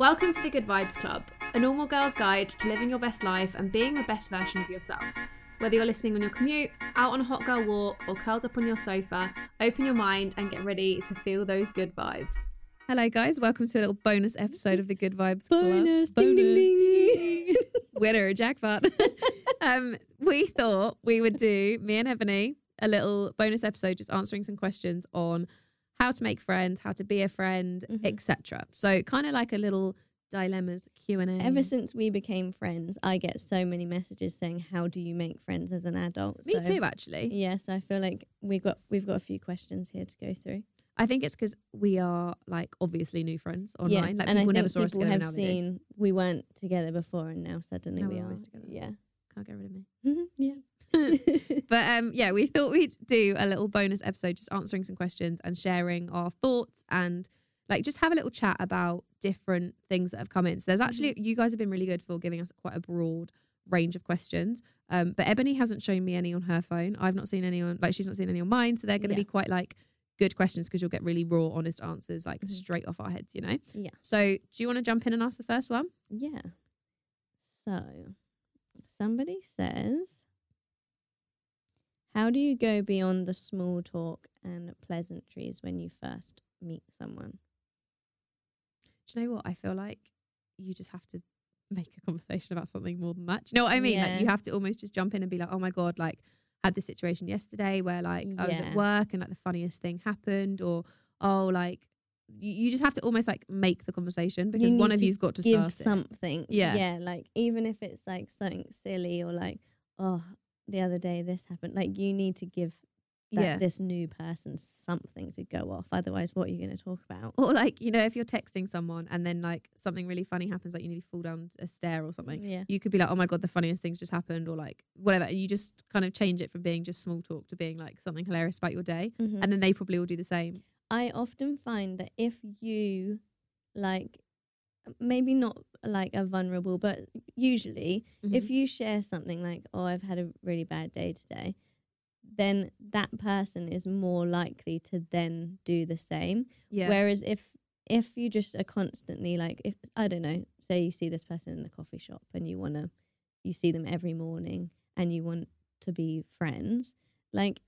Welcome to the Good Vibes Club, a normal girl's guide to living your best life and being the best version of yourself. Whether you're listening on your commute, out on a hot girl walk, or curled up on your sofa, open your mind and get ready to feel those good vibes. Hello, guys. Welcome to a little bonus episode of the Good Vibes Club. Bonus, ding, ding, ding. Winner, jackpot. um, we thought we would do me and Ebony a little bonus episode, just answering some questions on how to make friends, how to be a friend, Mhm. etc. So, kind of like a little dilemmas Q and A. Ever since we became friends, I get so many messages saying, "How do you make friends as an adult?" me So- too, actually. Yes, I feel like we've got we've got a few questions here to go through. I think it's because we are like obviously new friends online. Like and I people think never saw us together. have now they do. seen we weren't together before, and now suddenly Now we we're are. always together. Yeah, Can't get rid of me. yeah. But um, yeah, we thought we'd do a little bonus episode just answering some questions and sharing our thoughts and like just have a little chat about different things that have come in. So there's actually you guys have been really good for giving us quite a broad range of questions. Um, but Ebony hasn't shown me any on her phone. I've not seen any on like she's not seen any on mine. So they're going to Yeah. be quite like good questions because you'll get really raw, honest answers like Mhm. straight off our heads. You know. Yeah. So do you want to jump in and ask the first one? Yeah. So, somebody says, How do you go beyond the small talk and pleasantries when you first meet someone? Do you know what? I feel like you just have to make a conversation about something more than that. Do you know what I mean? Yeah. Like you have to almost just jump in and be like, oh my God, like had this situation yesterday where like I was at work and like the funniest thing happened or oh like you, you just have to almost like make the conversation because one of you's got to Give start it. something. Yeah. Yeah. Like, even if it's like something silly or like, Oh, the other day this happened. Like, you need to give that, Yeah. this new person something to go off. Otherwise, what are you going to talk about? Or like, you know, if you're texting someone and then like something really funny happens, like you nearly fall down a stair or something, Yeah. you could be like, oh my God, the funniest things just happened or like whatever. You just kind of change it from being just small talk to being like something hilarious about your day. Mhm. And then they probably will do the same. I often find that if you like maybe not like a vulnerable but usually Mm-hmm. if you share something like oh I've had a really bad day today then that person is more likely to then do the same yeah. whereas if if you just are constantly like if I don't know say you see this person in a coffee shop and you want to you see them every morning and you want to be friends like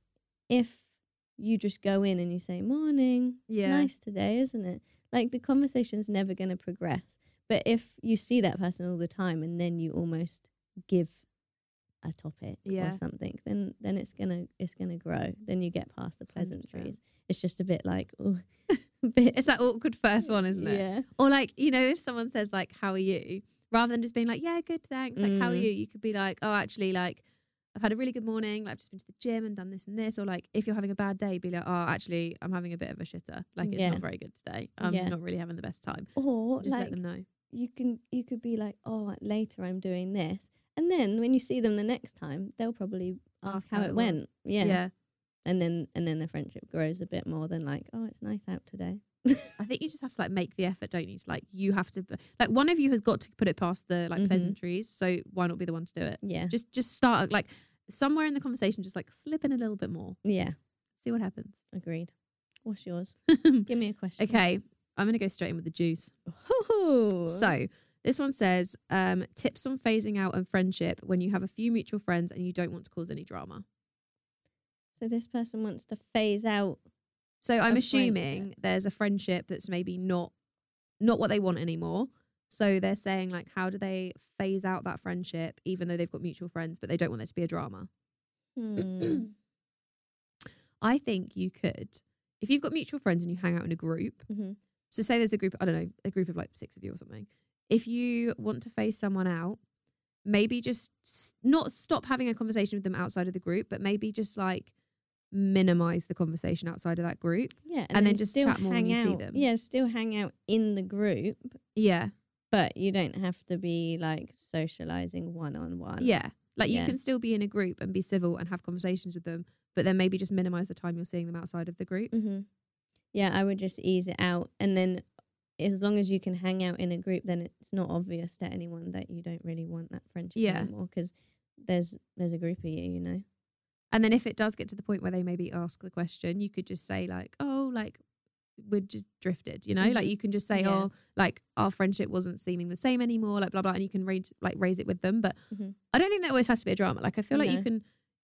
if you just go in and you say morning it's Yeah. nice today isn't it like the conversation's never going to progress but if you see that person all the time and then you almost give a topic Yeah. or something then then it's gonna it's gonna grow then you get past the 100%. pleasantries it's just a bit like oh bit It's that awkward first one, isn't it? yeah Or like, you know, if someone says like, "How are you?" rather than just being like, "Yeah, good, thanks." Like, "How are Mm. you?" You could be like, "Oh, actually, like, I've had a really good morning. Like, I've just been to the gym and done this and this." Or like, if you're having a bad day, be like, "Oh, actually, I'm having a bit of a shitter. Like, it's Yeah. not very good today. I'm Yeah. not really having the best time." or Just like let them know. you can you could be like oh later i'm doing this and then when you see them the next time they'll probably ask, Ask how, how it, it went yeah. yeah. and then and then the friendship grows a bit more than like oh it's nice out today I think you just have to like make the effort, don't you? To, like, you have to like one of you has got to put it past the like Mhm. pleasantries. So why not be the one to do it? yeah Just just start like somewhere in the conversation, just like slip in a little bit more. yeah See what happens. agreed what's yours give me a question Okay. I'm gonna go straight in with the juice. Oh. So this one says um, tips on phasing out and friendship when you have a few mutual friends and you don't want to cause any drama. so this person wants to phase out So I'm A assuming friendship. there's a friendship that's maybe not not what they want anymore. So they're saying like, how do they phase out that friendship even though they've got mutual friends, but they don't want there to be a drama? hmm. I think you could, if you've got mutual friends and you hang out in a group. Mhm. So say there's a group, I don't know, a group of like six of you or something. If you want to phase someone out, maybe just s- not stop having a conversation with them outside of the group, but maybe just like minimize the conversation outside of that group. yeah And then just still chat more when you see them. yeah still hang out in the group Yeah. but you don't have to be like socializing one on one Yeah. Like you Yeah. can still be in a group and be civil and have conversations with them, but then maybe just minimize the time you're seeing them outside of the group. hmm Yeah, I would just ease it out, and then as long as you can hang out in a group, then it's not obvious to anyone that you don't really want that friendship Yeah. anymore because there's there's a group of you, you know. And then if it does get to the point where they maybe ask the question, you could just say like, "Oh, like we're just drifted, you know? Like Mhm. you can just say, Yeah. oh, like our friendship wasn't seeming the same anymore, like blah blah, and you can raise like raise it with them. But Mhm. I don't think there always has to be a drama. Like I feel like you can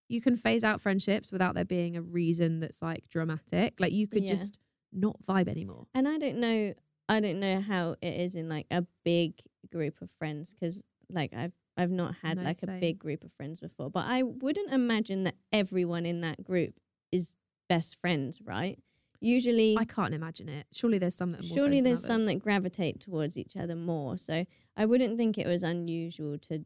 you can phase out friendships without there being a reason that's like dramatic. Like you could Yeah. just not vibe anymore. And I don't know, I don't know how it is in like a big group of friends because like I've I've not had No, like same. a big group of friends before, but I wouldn't imagine that everyone in that group is best friends, right? Usually, I can't imagine it. Surely there's some that are more surely there's some that gravitate towards each other more. So I wouldn't think it was unusual to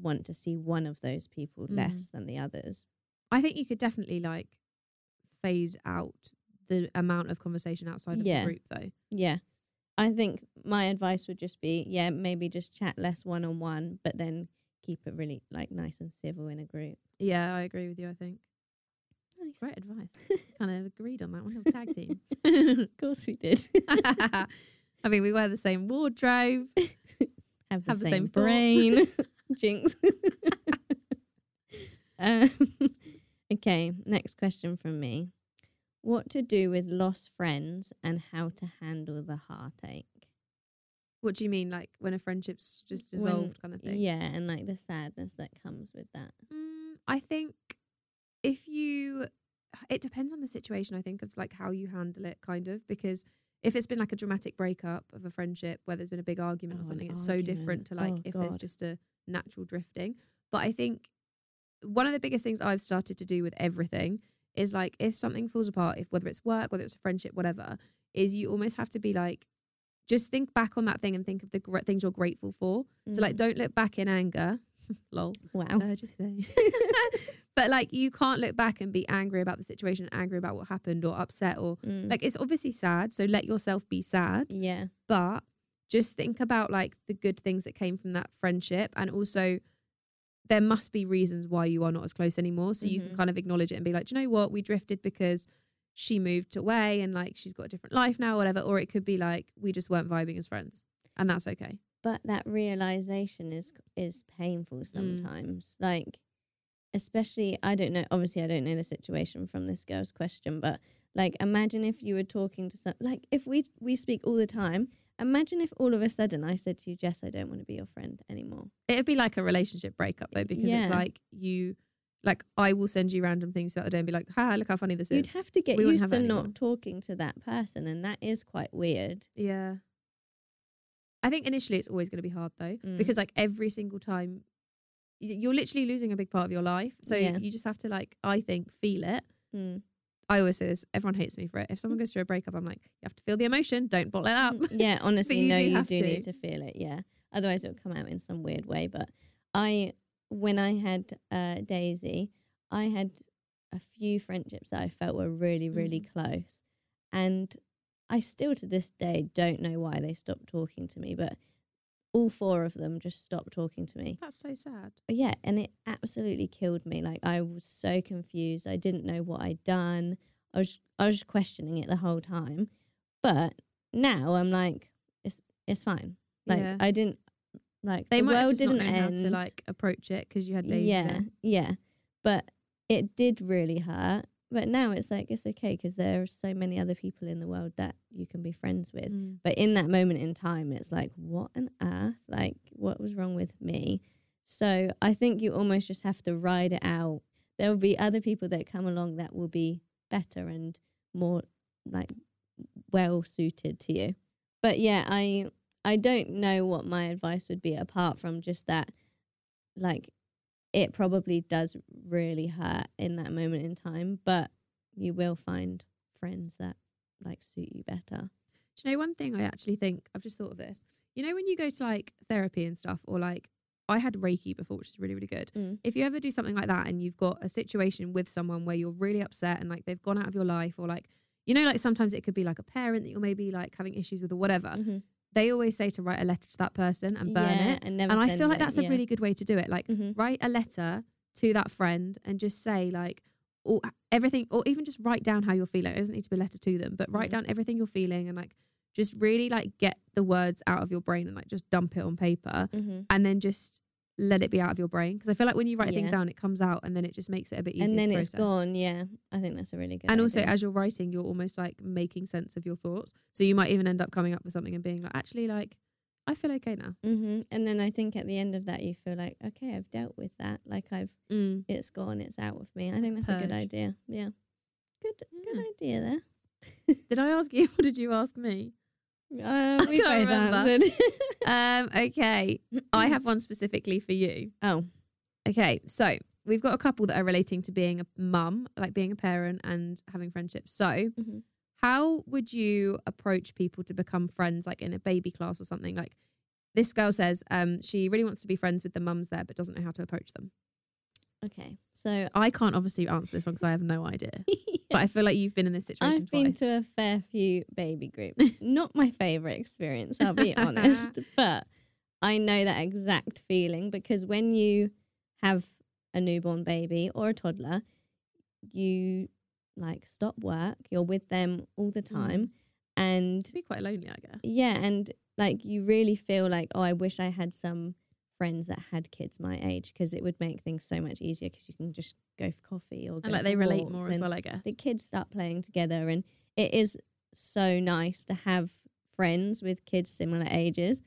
want to see one of those people Mhm. less than the others. I think you could definitely like phase out the amount of conversation outside of Yeah. the group though. Yeah. I think my advice would just be, yeah, maybe just chat less one on one, but then keep it really like nice and civil in a group. Yeah, I agree with you, I think. Nice. Great advice. kind of agreed on that one. Little tag team. of course we did. I mean, we wear the same wardrobe. Have the Have the same, same brain. Jinx. um, okay, next question from me. What to do with lost friends and how to handle the heartache? What do you mean, like when a friendship's just When- dissolved, kind of thing? Yeah, and like the sadness that comes with that. Mm, I think if you, it depends on the situation. I think of like how you handle it, kind of, because if it's been like a dramatic breakup of a friendship where there's been a big argument Oh, or something, it's so different to like. Oh, if there's just a natural drifting. But I think one of the biggest things I've started to do with everything is like if something falls apart, if whether it's work, whether it's a friendship, whatever, is you almost have to be like, just think back on that thing and think of the gr- things you're grateful for. So like, Mm. don't look back in anger. Lol. wow. Uh, just say. but like, you can't look back and be angry about the situation, angry about what happened, or upset, or Mm. like it's obviously sad. So let yourself be sad, yeah. but just think about like the good things that came from that friendship, and also there must be reasons why you are not as close anymore. So you can Mhm. kind of acknowledge it and be like, Do you know what, we drifted because she moved away and like she's got a different life now, whatever. Or it could be like we just weren't vibing as friends, and that's okay. but that realization is is painful Mm. sometimes like especially i don't know obviously i don't know the situation from this girl's question but like imagine if you were talking to some like if we we speak all the time imagine if all of a sudden i said to you jess i don't want to be your friend anymore It'd be like a relationship breakup though, because it's like you, like I will send you random things the other day and be like, "Ha, look how funny this is. you'd have to get We used to not talking to that person and that is quite weird Yeah. I think initially it's always going to be hard though, Mm. because like every single time, you're literally losing a big part of your life. So Yeah. you just have to like, I think, feel it. Mm. I always say this. Everyone hates me for it. If someone goes through a breakup, I'm like, you have to feel the emotion. Don't bottle it up. yeah, honestly, you no, do you do to. need to feel it. Yeah, otherwise it'll come out in some weird way. But I, when I had uh, Daisy, I had a few friendships that I felt were really, really Mm. close, and I still to this day don't know why they stopped talking to me. But all four of them just stopped talking to me. That's so sad. Yeah, and it absolutely killed me. Like I was so confused. I didn't know what I'd done. I was I was just questioning it the whole time. But now I'm like, it's it's fine. Like yeah. I didn't like They the might have world didn't end. to like approach it because you had Daisy yeah, yeah. But it did really hurt. But now it's like it's okay because there are so many other people in the world that you can be friends with. Mm. But in that moment in time, it's like, what on earth? Like, what was wrong with me? So I think you almost just have to ride it out. There will be other people that come along that will be better and more like well suited to you. But yeah, I I don't know what my advice would be apart from just that like it probably does really hurt in that moment in time, but you will find friends that like suit you better. Do you know one thing I actually think I've just thought of this? You know when you go to like therapy and stuff, or like I had Reiki before, which is really really good. Mm. If you ever do something like that and you've got a situation with someone where you're really upset and like they've gone out of your life, or like you know, like sometimes it could be like a parent that you're maybe like having issues with or whatever. Mhm. They always say to write a letter to that person and burn Yeah, it. and never. And I feel like it, that's a yeah. really good way to do it. Like Mhm. write a letter to that friend and just say like or everything or even just write down how you're feeling. It doesn't need to be a letter to them, but write Mm. down everything you're feeling and like just really like get the words out of your brain and like just dump it on paper Mhm. and then just let it be out of your brain because I feel like when you write things down, it comes out and then it just makes it a bit easier. and then it's gone. Yeah, I think that's a really good. And also, as you're writing, you're almost like making sense of your thoughts. So you might even end up coming up with something and being like, actually, like, I feel okay now. hmm And then I think at the end of that, you feel like, okay, I've dealt with that. Like I've, Mm. it's gone, it's out of me. I think that's a good idea. Yeah, good, good idea there. Did I ask you or did you ask me? Um, we can't remember. Um, okay. I have one specifically for you. oh, Okay, so we've got a couple that are relating to being a mum, like being a parent and having friendships. So, Mhm. how would you approach people to become friends, like in a baby class or something? Like this girl says, um, she really wants to be friends with the mums there, but doesn't know how to approach them. Okay. So I can't obviously answer this one because I have no idea, but I feel like you've been in this situation I've been to a fair few baby groups. Not my favorite experience, I'll be honest, but I know that exact feeling because when you have a newborn baby or a toddler, you like stop work, you're with them all the mm. time, and It'd be quite lonely, I guess. yeah, and like you really feel like, oh, I wish I had some friends that had kids my age because it would make things so much easier because you can just go for coffee or go And like they relate more as well, I guess. the kids start playing together and it is so nice to have friends with kids similar ages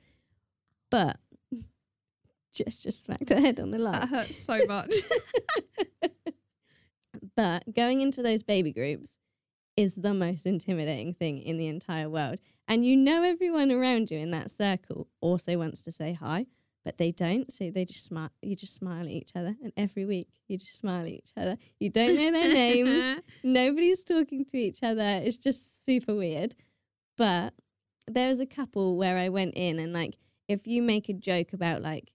but just just smacked her head on the That line hurts so much. but going into those baby groups is the most intimidating thing in the entire world and you know everyone around you in that circle also wants to say hi but they don't so they just smile you just smile at each other and every week you just smile at each other you don't know their names nobody's talking to each other. It's just super weird. But there was a couple where I went in and like if you make a joke about like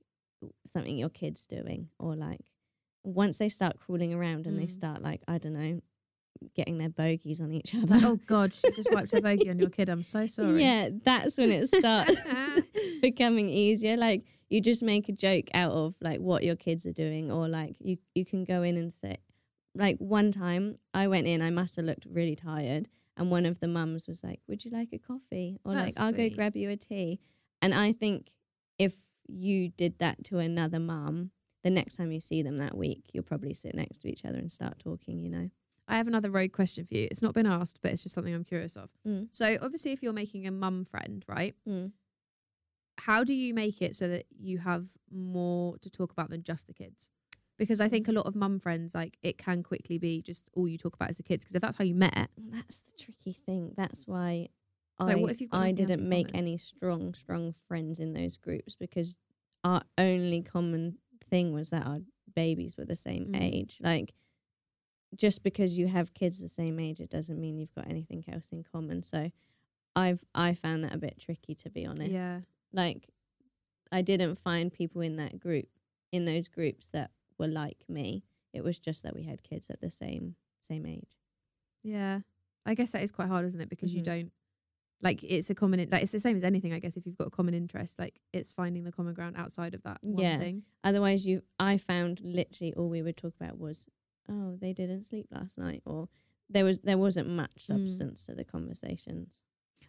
something your kid's doing or like once they start crawling around and they Mm. start like I don't know getting their bogies on each other. oh God, she just wiped her bogey on your kid. I'm so sorry. Yeah, that's when it starts becoming easier. Like you just make a joke out of like what your kids are doing, or like you you can go in and say, like one time I went in, I must have looked really tired, and one of the mums was like, "Would you like a coffee?" Or That's like, "I'll sweet. go grab you a tea." And I think if you did that to another mum, the next time you see them that week, you'll probably sit next to each other and start talking. You know. I have another rogue question for you. It's not been asked, but it's just something I'm curious of. Mm. So obviously, if you're making a mum friend, right? Mm. How do you make it so that you have more to talk about than just the kids? Because I think a lot of mum friends, like it can quickly be just all you talk about is the kids. Because if that's how you met, That's the tricky thing. That's why Like, I what if you've I didn't make common? any strong, strong friends in those groups because our only common thing was that our babies were the same Mm. age. Like just because you have kids the same age, it doesn't mean you've got anything else in common. So I've I found that a bit tricky to be honest. yeah, Like I didn't find people in that group in those groups that were like me. It was just that we had kids at the same same age. yeah. I guess that is quite hard, isn't it? Because you Mhm. don't like it's a common like it's the same as anything. I guess if you've got a common interest, like it's finding the common ground outside of that one Yeah. thing. Otherwise, you, I found literally all we would talk about was, oh, they didn't sleep last night, or there was there wasn't much Mm. substance to the conversations.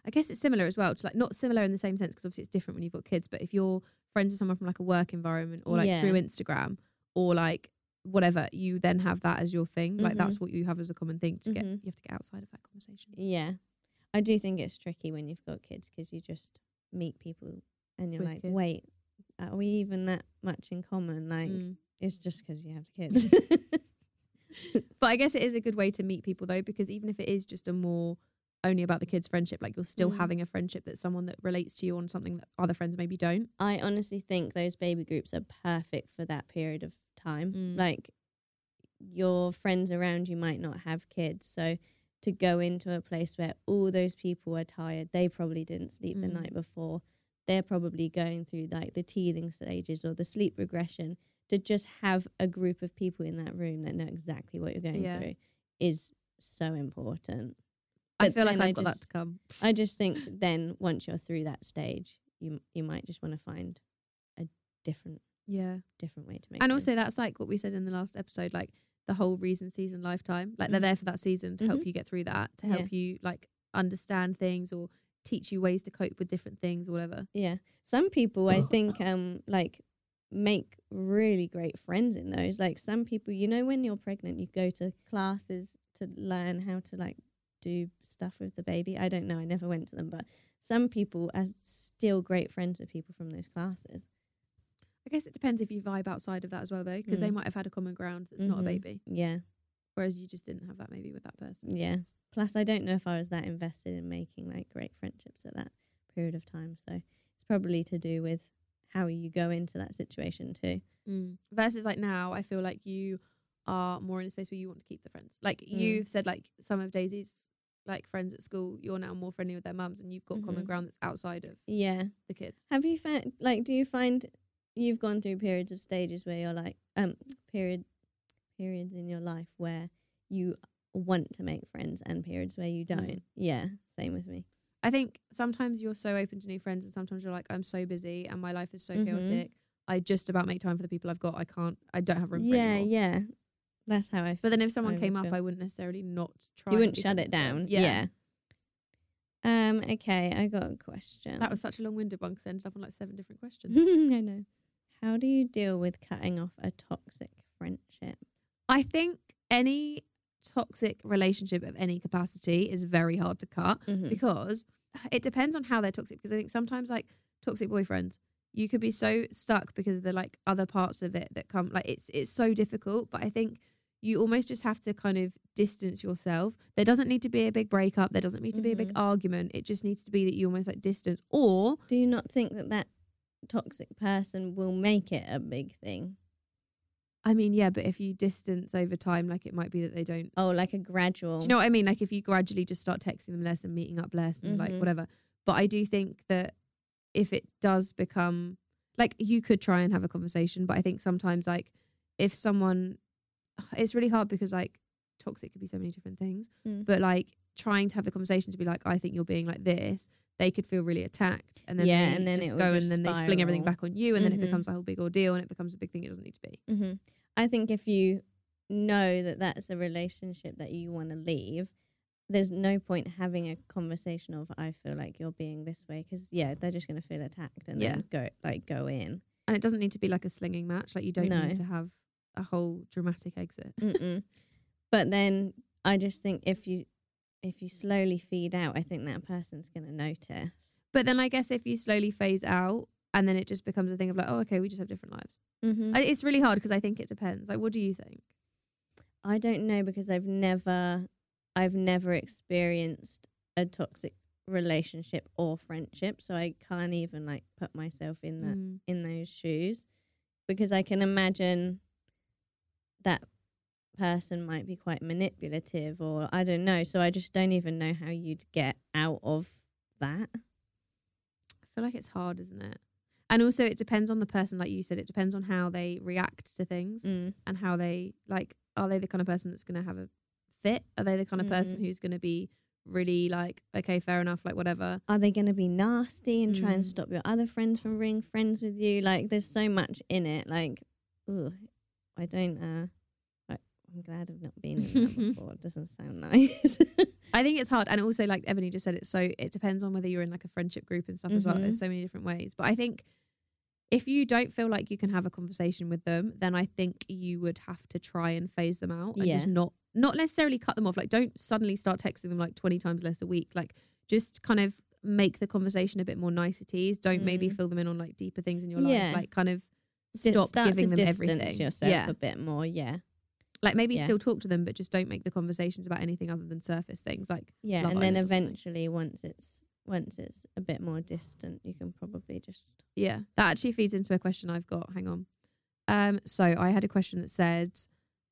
I guess it's similar as well. To like not similar in the same sense because obviously it's different when you've got kids. But if you're friends with someone from like a work environment or like Yeah. through Instagram or like whatever, you then have that as your thing. Like Mhm. that's what you have as a common thing to get. Mhm. You have to get outside of that conversation. Yeah, I do think it's tricky when you've got kids because you just meet people and you're With like, kids. wait, are we even that much in common? Like, Mm. it's just because you have kids. But I guess it is a good way to meet people though, because even if it is just a more only about the kids friendship, like you're still Mm. having a friendship that's someone that relates to you on something that other friends maybe don't. I honestly think those baby groups are perfect for that period of time. Mm. Like your friends around you might not have kids, so to go into a place where all those people are tired, they probably didn't sleep the Mm. night before. They're probably going through like the teething stages or the sleep regression. To just have a group of people in that room that know exactly what you're going Yeah. through is so important. I feel like I've I got that just- to come. I just think then once you're through that stage, you you might just want to find a different Yeah. different way to make. And friends. also that's like what we said in the last episode, like the whole reason season lifetime. Like they're Mhm. there for that season to help Mhm. you get through that, to Yeah. help you like understand things or teach you ways to cope with different things or whatever. yeah, some people I think um like make really great friends in those. Like some people, you know, when you're pregnant, you go to classes to learn how to like do stuff with the baby. I don't know. I never went to them, but some people are still great friends with people from those classes. I guess it depends if you vibe outside of that as well, though, because they Mm. might have had a common ground that's not a Mhm. baby, Yeah. whereas you just didn't have that maybe with that person. Yeah. Plus, I don't know if I was that invested in making like great friendships at that period of time. So it's probably to do with how you go into that situation too. Mm. Versus like now, I feel like you are more in a space where you want to keep the friends. Like Mm. you've said, like some of Daisy's like friends at school, you're now more friendly with their mums, and you've got common Mhm. ground that's outside of Yeah. the kids. Have you found like do you find you've gone through periods of stages where you're like um period periods in your life where you want to make friends and periods where you don't? Mm. Yeah, same with me. I think sometimes you're so open to new friends, and sometimes you're like, I'm so busy and my life is so Mhm. chaotic. I just about make time for the people I've got. I can't. I don't have room for Yeah, yeah. That's how I feel. But then if someone I came up, feel. I wouldn't necessarily not try. You wouldn't shut it down. Yeah. Yeah. Um, okay, I got a question. That was such a long-winded one because I ended up on like seven different questions. I know. How do you deal with cutting off a toxic friendship? I think any toxic relationship of any capacity is very hard to cut Mhm. because it depends on how they're toxic. Because I think sometimes like toxic boyfriends, you could be so stuck because of the like other parts of it that come like it's it's so difficult. But I think you almost just have to kind of distance yourself. There doesn't need to be a big breakup. There doesn't need to be a big Mhm. argument. It just needs to be that you almost like distance or Do you not think that that toxic person will make it a big thing? I mean, yeah, but if you distance over time, like it might be that they don't Oh, like a gradual. Do you know what I mean? Like if you gradually just start texting them less and meeting up less and like Mhm. whatever. But I do think that if it does become like you could try and have a conversation, but I think sometimes like if someone it's really hard because like toxic could be so many different things. Mm. But like trying to have the conversation to be like, I think you're being like this, they could feel really attacked. And then Yeah, and then just go just and then they fling everything back on you and then Mhm. it becomes a whole big ordeal and it becomes a big thing it doesn't need to be. hmm I think if you know that that's a relationship that you want to leave, there's no point having a conversation of I feel like you're being this way because yeah, they're just gonna feel attacked and Yeah. then go like go in. And it doesn't need to be like a slinging match. Like you don't No. need to have a whole dramatic exit. Mm-mm. but then I just think if you if you slowly feed out, I think that person's gonna notice. But then I guess if you slowly phase out and then it just becomes a thing of like, oh, okay, we just have different lives. Mm-hmm. It's really hard because I think it depends. Like, what do you think? I don't know because I've never I've never experienced a toxic relationship or friendship, so I can't even like put myself in that Mm. in those shoes because I can imagine that person might be quite manipulative or I don't know, so I just don't even know how you'd get out of that. I feel like it's hard, isn't it? And also, it depends on the person. Like you said, it depends on how they react to things Mm. and how they like. Are they the kind of person that's going to have a fit? Are they the kind of person Mhm. who's going to be really like, okay, fair enough, like whatever? Are they going to be nasty and try and Mm. stop your other friends from being friends with you? Like, there's so much in it. Like, ugh, I don't. uh I'm glad I've not been in that before. It doesn't sound nice. I think it's hard, and also like Ebony just said, it's so it depends on whether you're in like a friendship group and stuff as well. There's so many different ways, but I think if you don't feel like you can have a conversation with them, then I think you would have to try and phase them out and just not not necessarily cut them off. Like don't suddenly start texting them like twenty times less a week. Like just kind of make the conversation a bit more niceties. Don't maybe Mm. fill them in on like deeper things in your Yeah. life. Like kind of stop giving them everything. yourself yeah. a bit more. Yeah, Like maybe Yeah. still talk to them, but just don't make the conversations about anything other than surface things. Like yeah, Love and then Island eventually, once it's once it's a bit more distant, you can probably just Yeah, that actually feeds into a question I've got. Hang on. Um, so I had a question that said,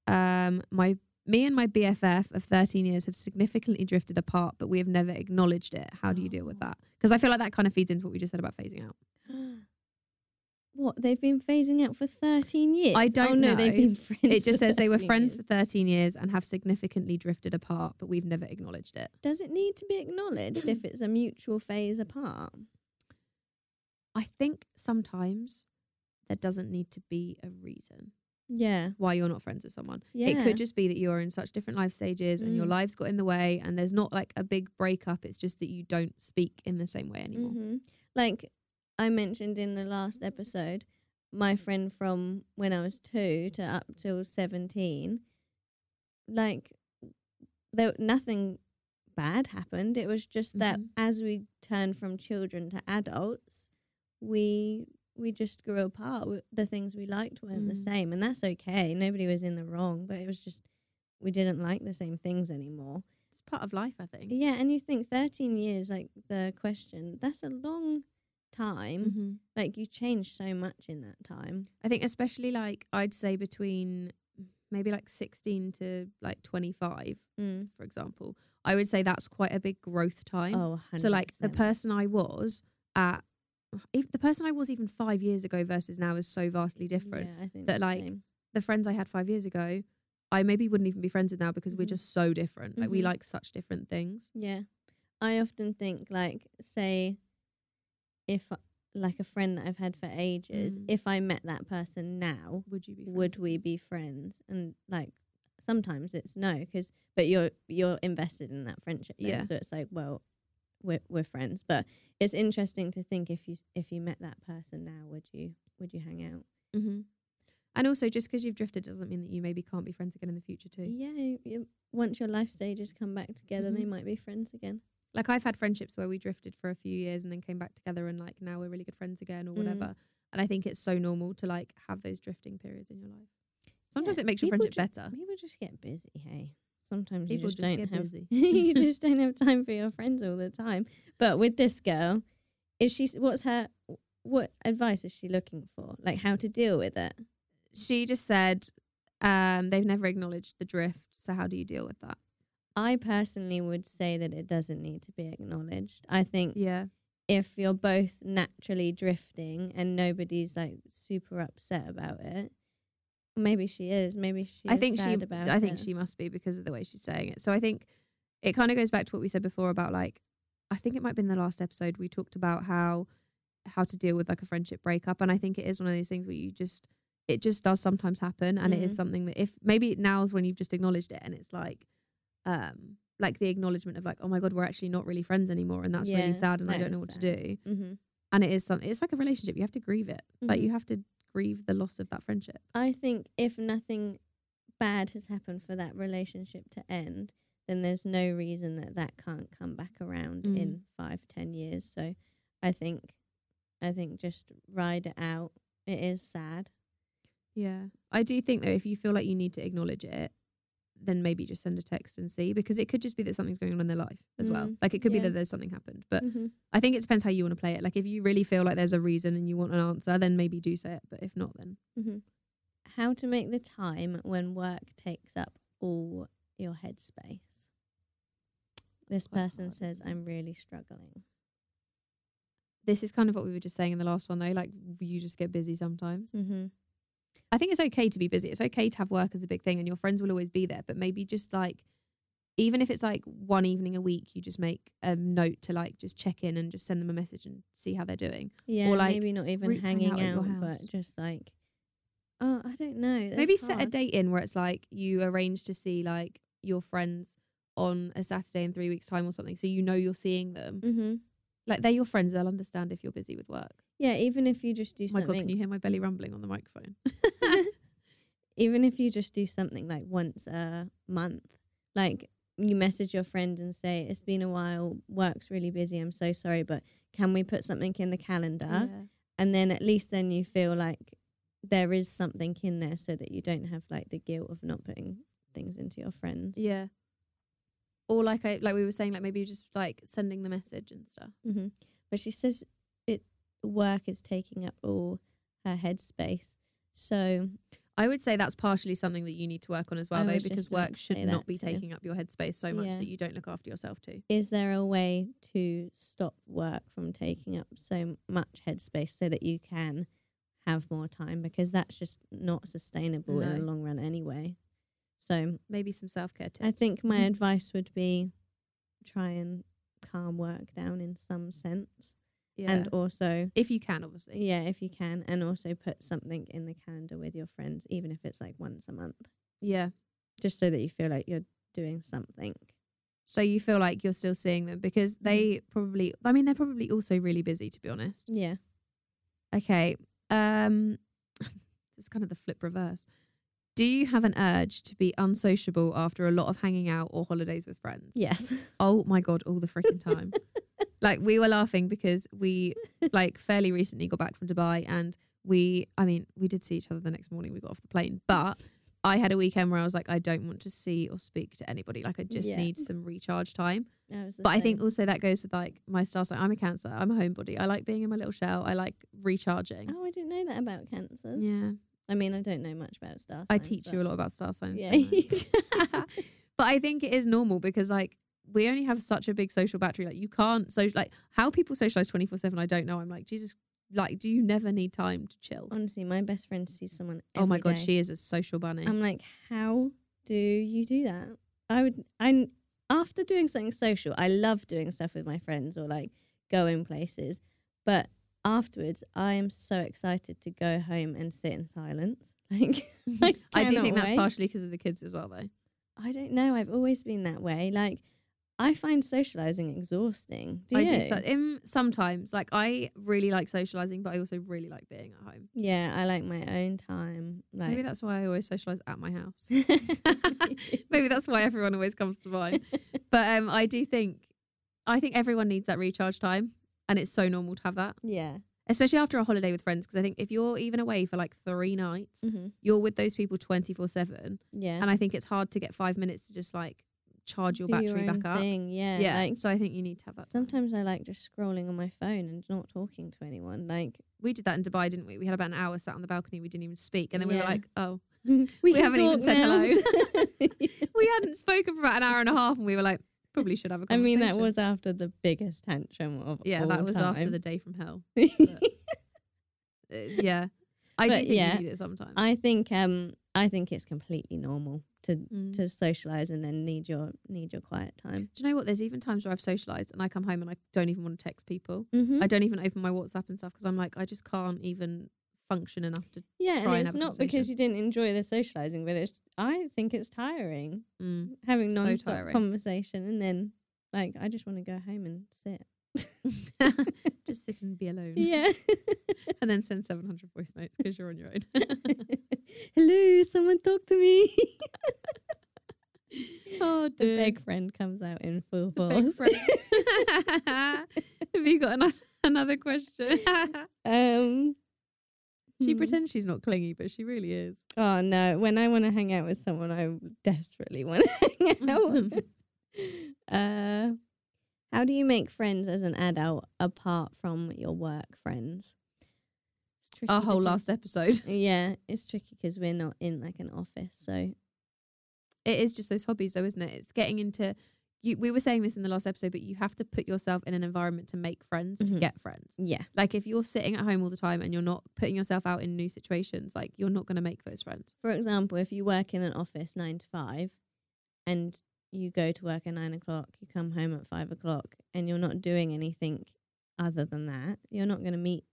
um, my me and my BFF of 13 years have significantly drifted apart, but we have never acknowledged it. How do you deal with that? Because I feel like that kind of feeds into what we just said about phasing out. What they've been phasing out for thirteen years. I oh, don't know. They've been friends. It just says they were friends years. for 13 years and have significantly drifted apart, but we've never acknowledged it. Does it need to be acknowledged if it's a mutual phase apart? I think sometimes there doesn't need to be a reason. Yeah, why you're not friends with someone. yeah. It could just be that you're in such different life stages and your Mm. lives got in the way and there's not like a big breakup. It's just that you don't speak in the same way anymore. hmm Like I mentioned in the last episode, my friend from when I was two to up till seventeen, like there nothing bad happened. It was just that Mhm. as we turned from children to adults, we we just grew apart. The things we liked weren't the Mm. same, and that's okay. Nobody was in the wrong, but it was just we didn't like the same things anymore. It's part of life, I think. Yeah, and you think 13 years, like the question, that's a long time. Mhm. Like you changed so much in that time. I think especially like I'd say between maybe like 16 to like 25, Mm. for example. I would say that's quite a big growth time. Oh, 100%. so like the person I was at if the person I was even 5 years ago versus now is so vastly different. Yeah, I think that, like, same. The friends I had 5 years ago, I maybe wouldn't even be friends with now because we're Mhm. just so different. Like we Mhm. like such different things. Yeah. I often think like say if like a friend that I've had for ages, Mm. if I met that person now, Would you be friends would we be friends? And like sometimes it's no cuz but you're you're invested in that friendship then. Yeah. so it's like well we're we're friends but it's interesting to think if you if you met that person now would you would you hang out Mhm. And also just because you've drifted doesn't mean that you maybe can't be friends again in the future too. yeah you, once your life stages come back together they Mhm. might be friends again like I've had friendships where we drifted for a few years and then came back together and like now we're really good friends again or Mm. whatever. And I think it's so normal to like have those drifting periods in your life. Sometimes Yeah, it makes your friendship better. people just get busy hey sometimes People you just, just don't get have busy. you just don't have time for your friends all the time but with this girl is she what's her what advice is she looking for like how to deal with it She just said um, they've never acknowledged the drift. So how do you deal with that? I personally would say that it doesn't need to be acknowledged. I think Yeah. if you're both naturally drifting and nobody's like super upset about it, maybe she is. Maybe she. I think she about I think it. she must be because of the way she's saying it. So I think it kind of goes back to what we said before about like I think it might be in the last episode we talked about how how to deal with like a friendship breakup and I think it is one of those things where you just it just does sometimes happen and it is Mhm. something that if maybe now's when you've just acknowledged it and it's like um like the acknowledgement of like oh my god we're actually not really friends anymore and that's Yeah, really sad and I don't know what to do hmm and it is something it's like a relationship you have to grieve it like Mhm. you have to grieve the loss of that friendship I think if nothing bad has happened for that relationship to end, then there's no reason that that can't come back around Mm. in five, ten years. So I think, I think just ride it out. It is sad. Yeah. I do think though, if you feel like you need to acknowledge it, then maybe just send a text and see because it could just be that something's going on in their life as well. Mm, Like it could be that there's something happened. But Mhm. I think it depends how you want to play it. Like if you really feel like there's a reason and you want an answer, then maybe do say it. But if not, then hmm How to make the time when work takes up all your headspace. This person says. I'm really struggling. this is kind of what we were just saying in the last one though. Like you just get busy sometimes. Mm-hmm. I think it's okay to be busy. It's okay to have work as a big thing and your friends will always be there. But maybe just like, even if it's like one evening a week, you just make a note to like just check in and just send them a message and see how they're doing. Yeah, or like, maybe not even hanging out out, at but just like, oh, I don't know. maybe that's set a date in where it's like you arrange to see like your friends on a Saturday in three weeks' time or something, so you know you're seeing them. Mm-hmm. Like they're your friends; they'll understand if you're busy with work. Yeah, even if you just do Oh my god, can you hear my belly rumbling on the microphone? even if you just do something like once a month, like you message your friend and say, It's been a while, work's really busy, I'm so sorry, but can we put something in the calendar? And then at least then you feel like there is something in there so that you don't have like the guilt of not putting things into your friends. yeah. Or like I like we were saying, like maybe just like sending the message and stuff. hmm But she says work is taking up all her headspace. So I would say that's partially something that you need to work on as well, I though, because work should not be too. taking up your headspace so much Yeah. that you don't look after yourself too. is there a way to stop work from taking up so much headspace so that you can have more time because that's just not sustainable in the long run anyway so Maybe some self care tips. i think my advice would be try and calm work down in some sense yeah. and also if you can, obviously. yeah if you can and also put something in the calendar with your friends even if it's like once a month Yeah. just so that you feel like you're doing something So you feel like you're still seeing them because they probably, I mean, they're probably also really busy, to be honest. yeah Okay. Um, it's kind of the flip reverse. Do you have an urge to be unsociable after a lot of hanging out or holidays with friends? Yes. Oh my god, all the freaking time. like we were laughing because we like fairly recently got back from Dubai and we I mean, we did see each other the next morning we got off the plane, but I had a weekend where I was like I don't want to see or speak to anybody. Like I just Yeah. need some recharge time. I was the But I think same. also that goes with like my star sign. I'm a cancer. I'm a homebody. I like being in my little shell. I like recharging. Oh, I didn't know that about cancers. Yeah. I mean, I don't know much about star signs. I teach you a lot about star signs. Yeah. don't I? but I think it is normal because like we only have such a big social battery. Like you can't so like how people socialize twenty four seven. I don't know. I'm like Jesus. Like, do you never need time to chill? Honestly, my best friend sees someone. oh my god, day. she is a social bunny. I'm like, how do you do that? I would. I after doing something social, I love doing stuff with my friends or like going places, but afterwards, I am so excited to go home and sit in silence. Like, I, I do think that's partially because of the kids as well, though. I don't know. I've always been that way. Like, I find socializing exhausting. Do I you? do so, um, sometimes. Like I really like socializing, but I also really like being at home. Yeah, I like my own time. Like, Maybe that's why I always socialize at my house. Maybe that's why everyone always comes to mine. But um, I do think, I think everyone needs that recharge time, and it's so normal to have that, yeah. especially after a holiday with friends. Because I think if you're even away for like three nights, hmm you're with those people twenty four seven, Yeah. and I think it's hard to get five minutes to just like charge your Do battery own back up. Thing. Yeah. Yeah, Like, so I think you need to have that. time. Sometimes I like just scrolling on my phone and not talking to anyone. Like we did that in Dubai, didn't we? We had about an hour sat on the balcony. We didn't even speak, and then we were like, "Oh, we, We haven't even said now. we hadn't spoken for about an hour and a half," and we were like, "Probably should have a I conversation." I mean, that was after the biggest tantrum of yeah, that was after the day from hell. Uh, yeah, I do think yeah, you need it sometimes. I think um I think it's completely normal to Mm. to socialize and then need your need your quiet time. Do you know what? There's even times where I've socialized and I come home and I don't even want to text people. Mm-hmm. I don't even open my WhatsApp and stuff because I'm like, I just can't even function enough to. yeah, try and it's not because you didn't enjoy the socializing, but it's I think it's tiring Mm. having non-stop tiring. conversation and then like I just want to go home and sit. just sit and be alone. yeah. And then send 700 voice notes because you're on your own. Hello, someone talk to me. oh, the big friend comes out in full force. Have you got ano- another question? um she hmm. pretends she's not clingy, but she really is. Oh no! When I want to hang out with someone, I desperately want to hang out. with them. uh, how do you make friends as an adult apart from your work friends? Tricky Our whole last episode. Yeah, it's tricky because we're not in like an office, so It is just those hobbies, though, isn't it? It's getting into. You, we were saying this in the last episode, but you have to put yourself in an environment to make friends, to Mhm. get friends. yeah, Like if you're sitting at home all the time and you're not putting yourself out in new situations, like you're not going to make those friends. for example, if you work in an office nine to five, and you go to work at nine o'clock, you come home at five o'clock, and you're not doing anything other than that, you're not going to meet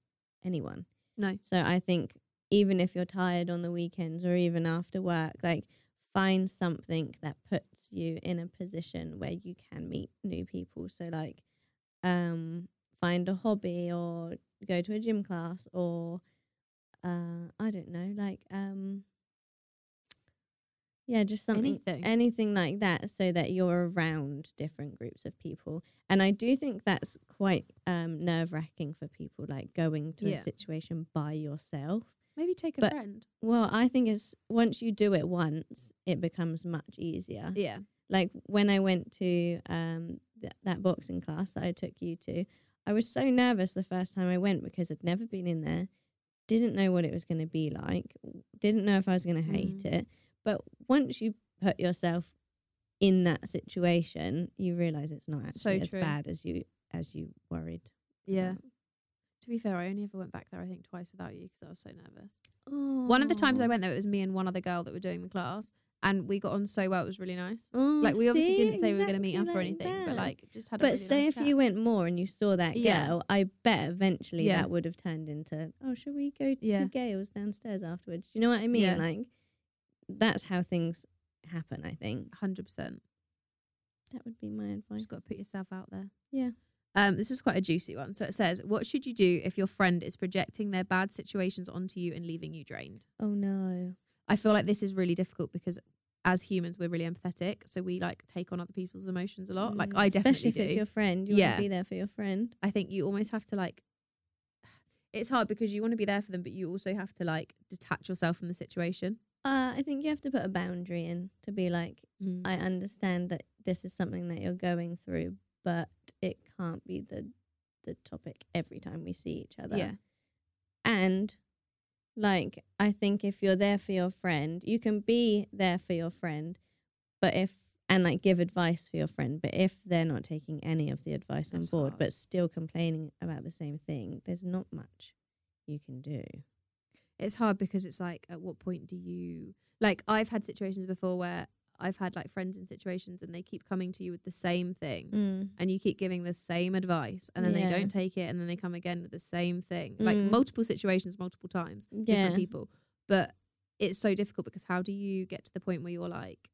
anyone. No. So I think even if you're tired on the weekends or even after work, like find something that puts you in a position where you can meet new people. So like um find a hobby or go to a gym class or uh I don't know, like um yeah, just something Anything. anything like that so that you're around different groups of people. And I do think that's quite um nerve wracking for people like going to Yeah. a situation by yourself. Maybe take a But- friend. Well, I think it's once you do it once, it becomes much easier. Yeah. Like when I went to um th- that boxing class that I took you to, I was so nervous the first time I went because I'd never been in there, didn't know what it was going to be like, didn't know if I was going to hate Mm. it. But once you put yourself in that situation, you realize it's not So actually as bad as you as you worried. Yeah. about. To be fair, I only ever went back there, I think, twice without you because I was so nervous. One of the times I went there, it was me and one other girl that were doing the class, and we got on so well. It was really nice. Oh, like we obviously see? didn't say we were going to meet up Exactly or like anything, but like just had. a But really say nice if chat. you went more and you saw that Yeah. girl, I bet eventually Yeah. that would have turned into, oh, should we go Yeah. to Gail's downstairs afterwards? Do you know what I mean? Like, that's how things happen, I think. hundred percent, That would be my advice. Just got to put yourself out there. Yeah. Um, this is quite a juicy one. So it says, "What should you do if your friend is projecting their bad situations onto you and leaving you drained?" Oh no. I feel like this is really difficult because as humans we're really empathetic, so we like take on other people's emotions a lot. Like Mm, I definitely especially if do. it's your friend. You Yeah. want to be there for your friend. I think you almost have to like. It's hard because you want to be there for them, but you also have to like detach yourself from the situation. Uh, I think you have to put a boundary in to be like, I understand that this is something that you're going through, but it can't be the the topic every time we see each other. yeah, And like I think if you're there for your friend, you can be there for your friend, but if and like give advice for your friend, but if they're not taking any of the advice That's on board hard. but still complaining about the same thing, there's not much you can do. It's hard because it's like, at what point do you like? I've had situations before where I've had like friends in situations and they keep coming to you with the same thing. Mm. and you keep giving the same advice and then Yeah. they don't take it and then they come again with the same thing like Mm. multiple situations multiple times Yeah. different people but it's so difficult because how do you get to the point where you're like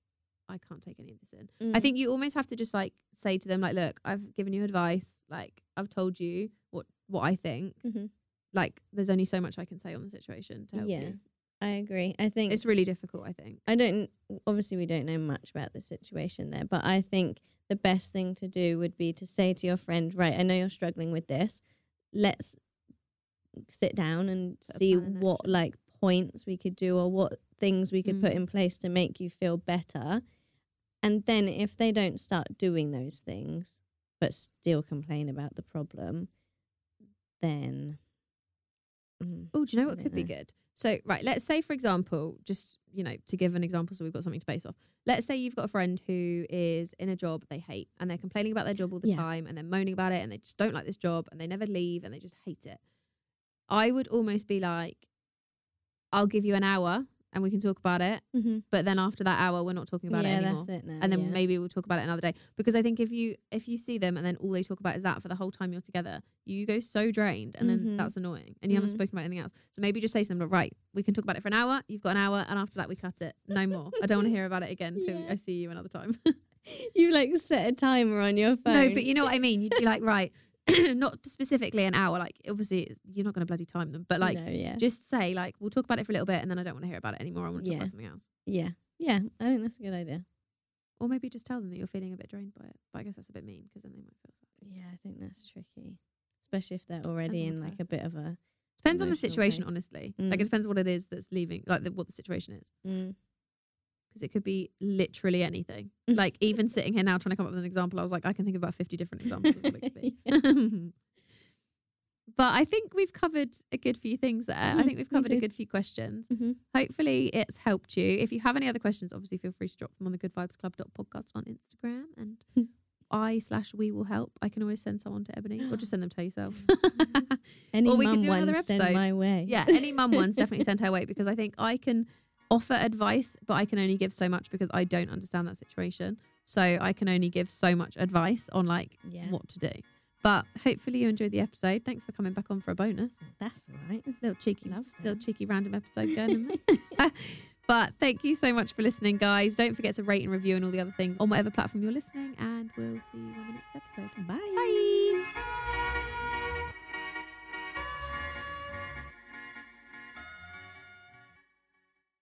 i can't take any of this in i Mm. think you almost have to just like say to them like look i've given you advice like i've told you what what i think Mhm. Like there's only so much i can say on the situation to help Yeah. you I agree. I think it's really difficult i think I don't obviously we don't know much about the situation there, but I think the best thing to do would be to say to your friend, right, I know you're struggling with this. Let's sit down and Put see what action. like points we could do or what things we could put Mm. in place to make you feel better. And then if they don't start doing those things but still complain about the problem, then mm, Oh, do you know what could be good? So, right, let's say, for example, just, you know, to give an example so we've got something to base off. Let's say you've got a friend who is in a job they hate and they're complaining about their job all the Yeah. time and they're moaning about it and they just don't like this job and they never leave and they just hate it. I would almost be like, I'll give you an hour and we can talk about it. Mhm. But then after that hour, we're not talking about yeah, it anymore. that's it now. and then yeah. maybe we'll talk about it another day. Because I think if you if you see them and then all they talk about is that for the whole time you're together, you go so drained, and then Mhm. that's annoying, and you haven't Mhm. spoken about anything else. So maybe just say to them, "Look, right, we can talk about it for an hour. You've got an hour, and after that we cut it. No more. I don't want to hear about it again until Yeah. I see you another time." you like set a timer on your phone. no, but you know what I mean. You'd be like, right, not specifically an hour. Like obviously you're not going to bloody time them, but like no, yeah, just say like we'll talk about it for a little bit, and then I don't want to hear about it anymore. I want to talk about something else. yeah, yeah. I think that's a good idea. Or maybe just tell them that you're feeling a bit drained by it. But I guess that's a bit mean because then they might feel sad. Yeah, I think that's tricky, especially if they're already in like a bit of a. Depends on the situation, place. honestly. Mm. Like it depends what it is that's leaving, like the, what the situation is, Mm. Because it could be literally anything. like even sitting here now trying to come up with an example, I was like, I can think of about fifty different examples of what it could be. but I think we've covered a good few things there. I Mhm, think we've covered a good few questions. Mhm. Hopefully, it's helped you. If you have any other questions, obviously feel free to drop them on the Good Vibes Club podcast on Instagram, and I slash we will help. I can always send someone to Ebony, or just send them to yourself. Any Or we could do another episode. my way. yeah, any mum ones definitely send her way because I think I can offer advice, but I can only give so much because I don't understand that situation. So I can only give so much advice on like yeah. what to do. But hopefully you enjoyed the episode. Thanks for coming back on for a bonus. That's all right. Little cheeky, Love little cheeky random episode going in but thank you so much for listening, guys. Don't forget to rate and review and all the other things on whatever platform you're listening. And we'll see you on the next episode. Bye. Bye.